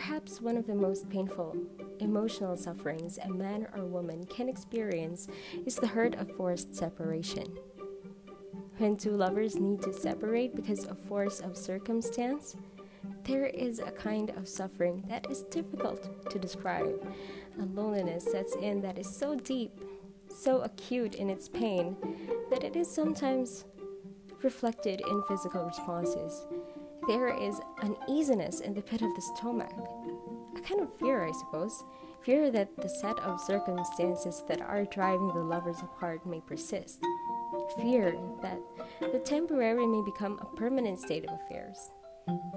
Perhaps one of the most painful emotional sufferings a man or woman can experience is the hurt of forced separation. When two lovers need to separate because of force of circumstance, there is a kind of suffering that is difficult to describe. A loneliness sets in that is so deep, so acute in its pain, that it is sometimes reflected in physical responses. There is uneasiness in the pit of the stomach, a kind of fear, I suppose. Fear that the set of circumstances that are driving the lovers apart may persist. Fear that the temporary may become a permanent state of affairs.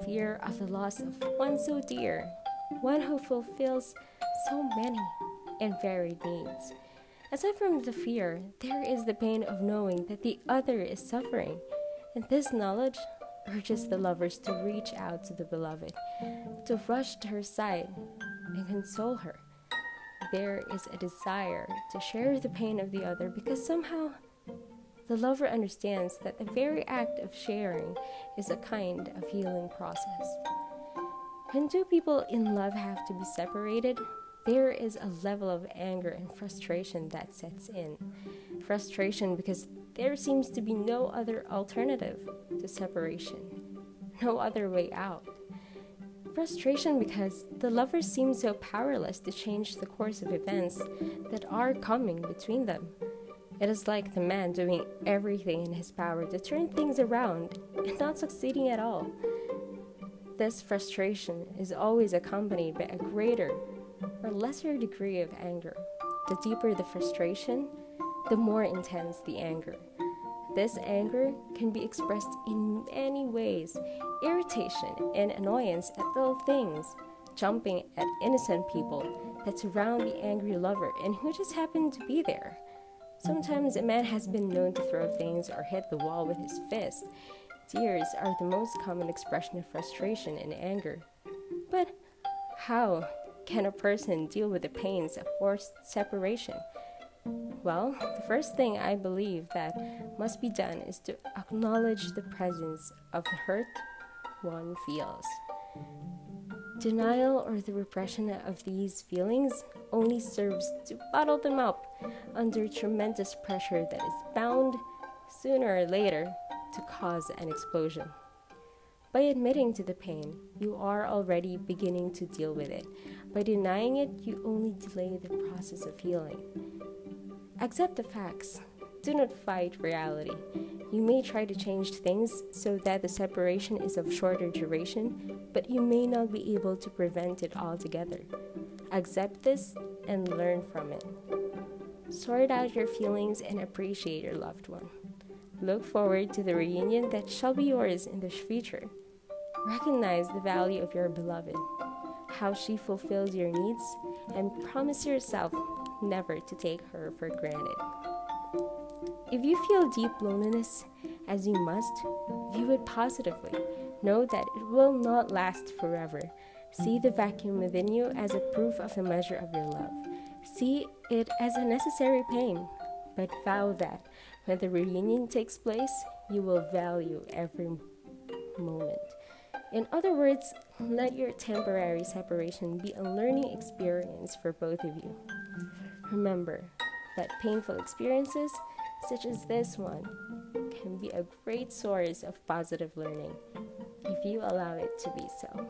Fear of the loss of one so dear, one who fulfills so many and varied needs. Aside from the fear, there is the pain of knowing that the other is suffering, and this knowledge urges the lovers to reach out to the beloved, to rush to her side and console her. There is a desire to share the pain of the other because somehow the lover understands that the very act of sharing is a kind of healing process. When two people in love have to be separated, there is a level of anger and frustration that sets in. Frustration because there seems to be no other alternative to separation, no other way out. Frustration because the lovers seem so powerless to change the course of events that are coming between them. It is like the man doing everything in his power to turn things around and not succeeding at all. This frustration is always accompanied by a greater or lesser degree of anger. The deeper the frustration, the more intense the anger. This anger can be expressed in many ways irritation and annoyance at little things, jumping at innocent people that surround the angry lover and who just happen to be there. Sometimes a man has been known to throw things or hit the wall with his fist. Tears are the most common expression of frustration and anger. But how can a person deal with the pains of forced separation? Well, the first thing I believe that must be done is to acknowledge the presence of the hurt one feels. Denial or the repression of these feelings only serves to bottle them up under tremendous pressure that is bound, sooner or later, to cause an explosion. By admitting to the pain, you are already beginning to deal with it. By denying it, you only delay the process of healing. Accept the facts. Do not fight reality. You may try to change things so that the separation is of shorter duration, but you may not be able to prevent it altogether. Accept this and learn from it. Sort out your feelings and appreciate your loved one. Look forward to the reunion that shall be yours in the future. Recognize the value of your beloved, how she fulfills your needs, and promise yourself never to take her for granted. If you feel deep loneliness, as you must, view it positively. Know that it will not last forever. See the vacuum within you as a proof of the measure of your love. See it as a necessary pain, but vow that when the reunion takes place, you will value every moment. In other words, let your temporary separation be a learning experience for both of you. Remember that painful experiences, such as this one, can be a great source of positive learning if you allow it to be so.